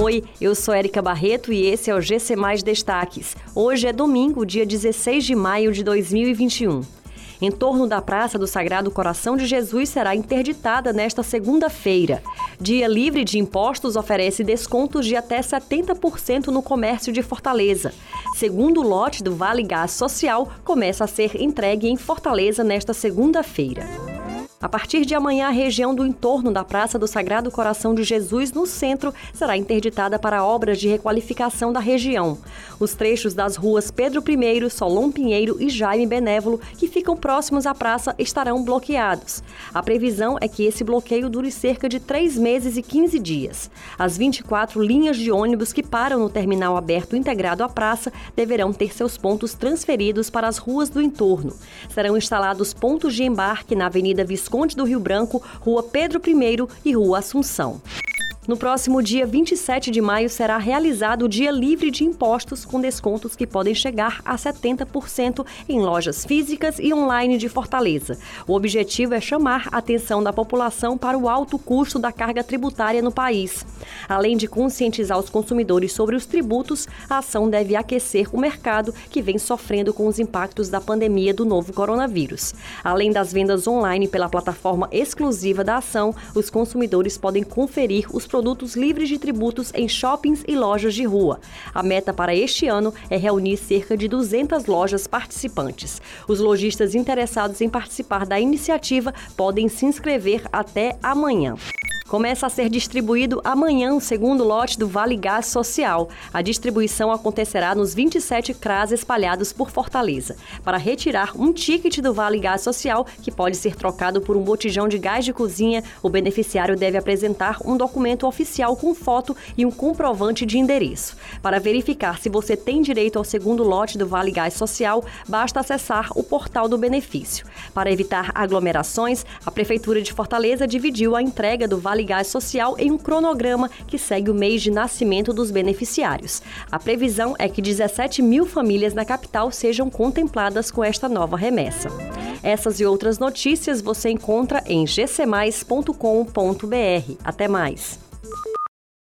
Oi, eu sou Érica Barreto e esse é o GC Mais Destaques. Hoje é domingo, dia 16 de maio de 2021. Em torno da Praça do Sagrado Coração de Jesus será interditada nesta segunda-feira. Dia livre de impostos oferece descontos de até 70% no comércio de Fortaleza. Segundo lote do Vale Gás Social começa a ser entregue em Fortaleza nesta segunda-feira. A partir de amanhã, a região do entorno da Praça do Sagrado Coração de Jesus, no centro, será interditada para obras de requalificação da região. Os trechos das ruas Pedro I, Solon Pinheiro e Jaime Benévolo, que ficam próximos à praça, estarão bloqueados. A previsão é que esse bloqueio dure cerca de três meses e 15 dias. As 24 linhas de ônibus que param no terminal aberto integrado à praça deverão ter seus pontos transferidos para as ruas do entorno. Serão instalados pontos de embarque na Avenida Visconde Visconde do Rio Branco, Rua Pedro I e Rua Assunção. No próximo dia 27 de maio será realizado o Dia Livre de Impostos, com descontos que podem chegar a 70% em lojas físicas e online de Fortaleza. O objetivo é chamar a atenção da população para o alto custo da carga tributária no país. Além de conscientizar os consumidores sobre os tributos, a ação deve aquecer o mercado que vem sofrendo com os impactos da pandemia do novo coronavírus. Além das vendas online pela plataforma exclusiva da ação, os consumidores podem conferir os produtos produtos livres de tributos em shoppings e lojas de rua. A meta para este ano é reunir cerca de 200 lojas participantes. Os lojistas interessados em participar da iniciativa podem se inscrever até amanhã. Começa a ser distribuído amanhã o segundo lote do Vale Gás Social. A distribuição acontecerá nos 27 CRAS espalhados por Fortaleza. Para retirar um ticket do Vale Gás Social, que pode ser trocado por um botijão de gás de cozinha, o beneficiário deve apresentar um documento oficial com foto e um comprovante de endereço. Para verificar se você tem direito ao segundo lote do Vale Gás Social, basta acessar o portal do benefício. Para evitar aglomerações, a Prefeitura de Fortaleza dividiu a entrega do Vale Vale Gás Social em um cronograma que segue o mês de nascimento dos beneficiários. A previsão é que 17 mil famílias na capital sejam contempladas com esta nova remessa. Essas e outras notícias você encontra em gcmais.com.br. Até mais!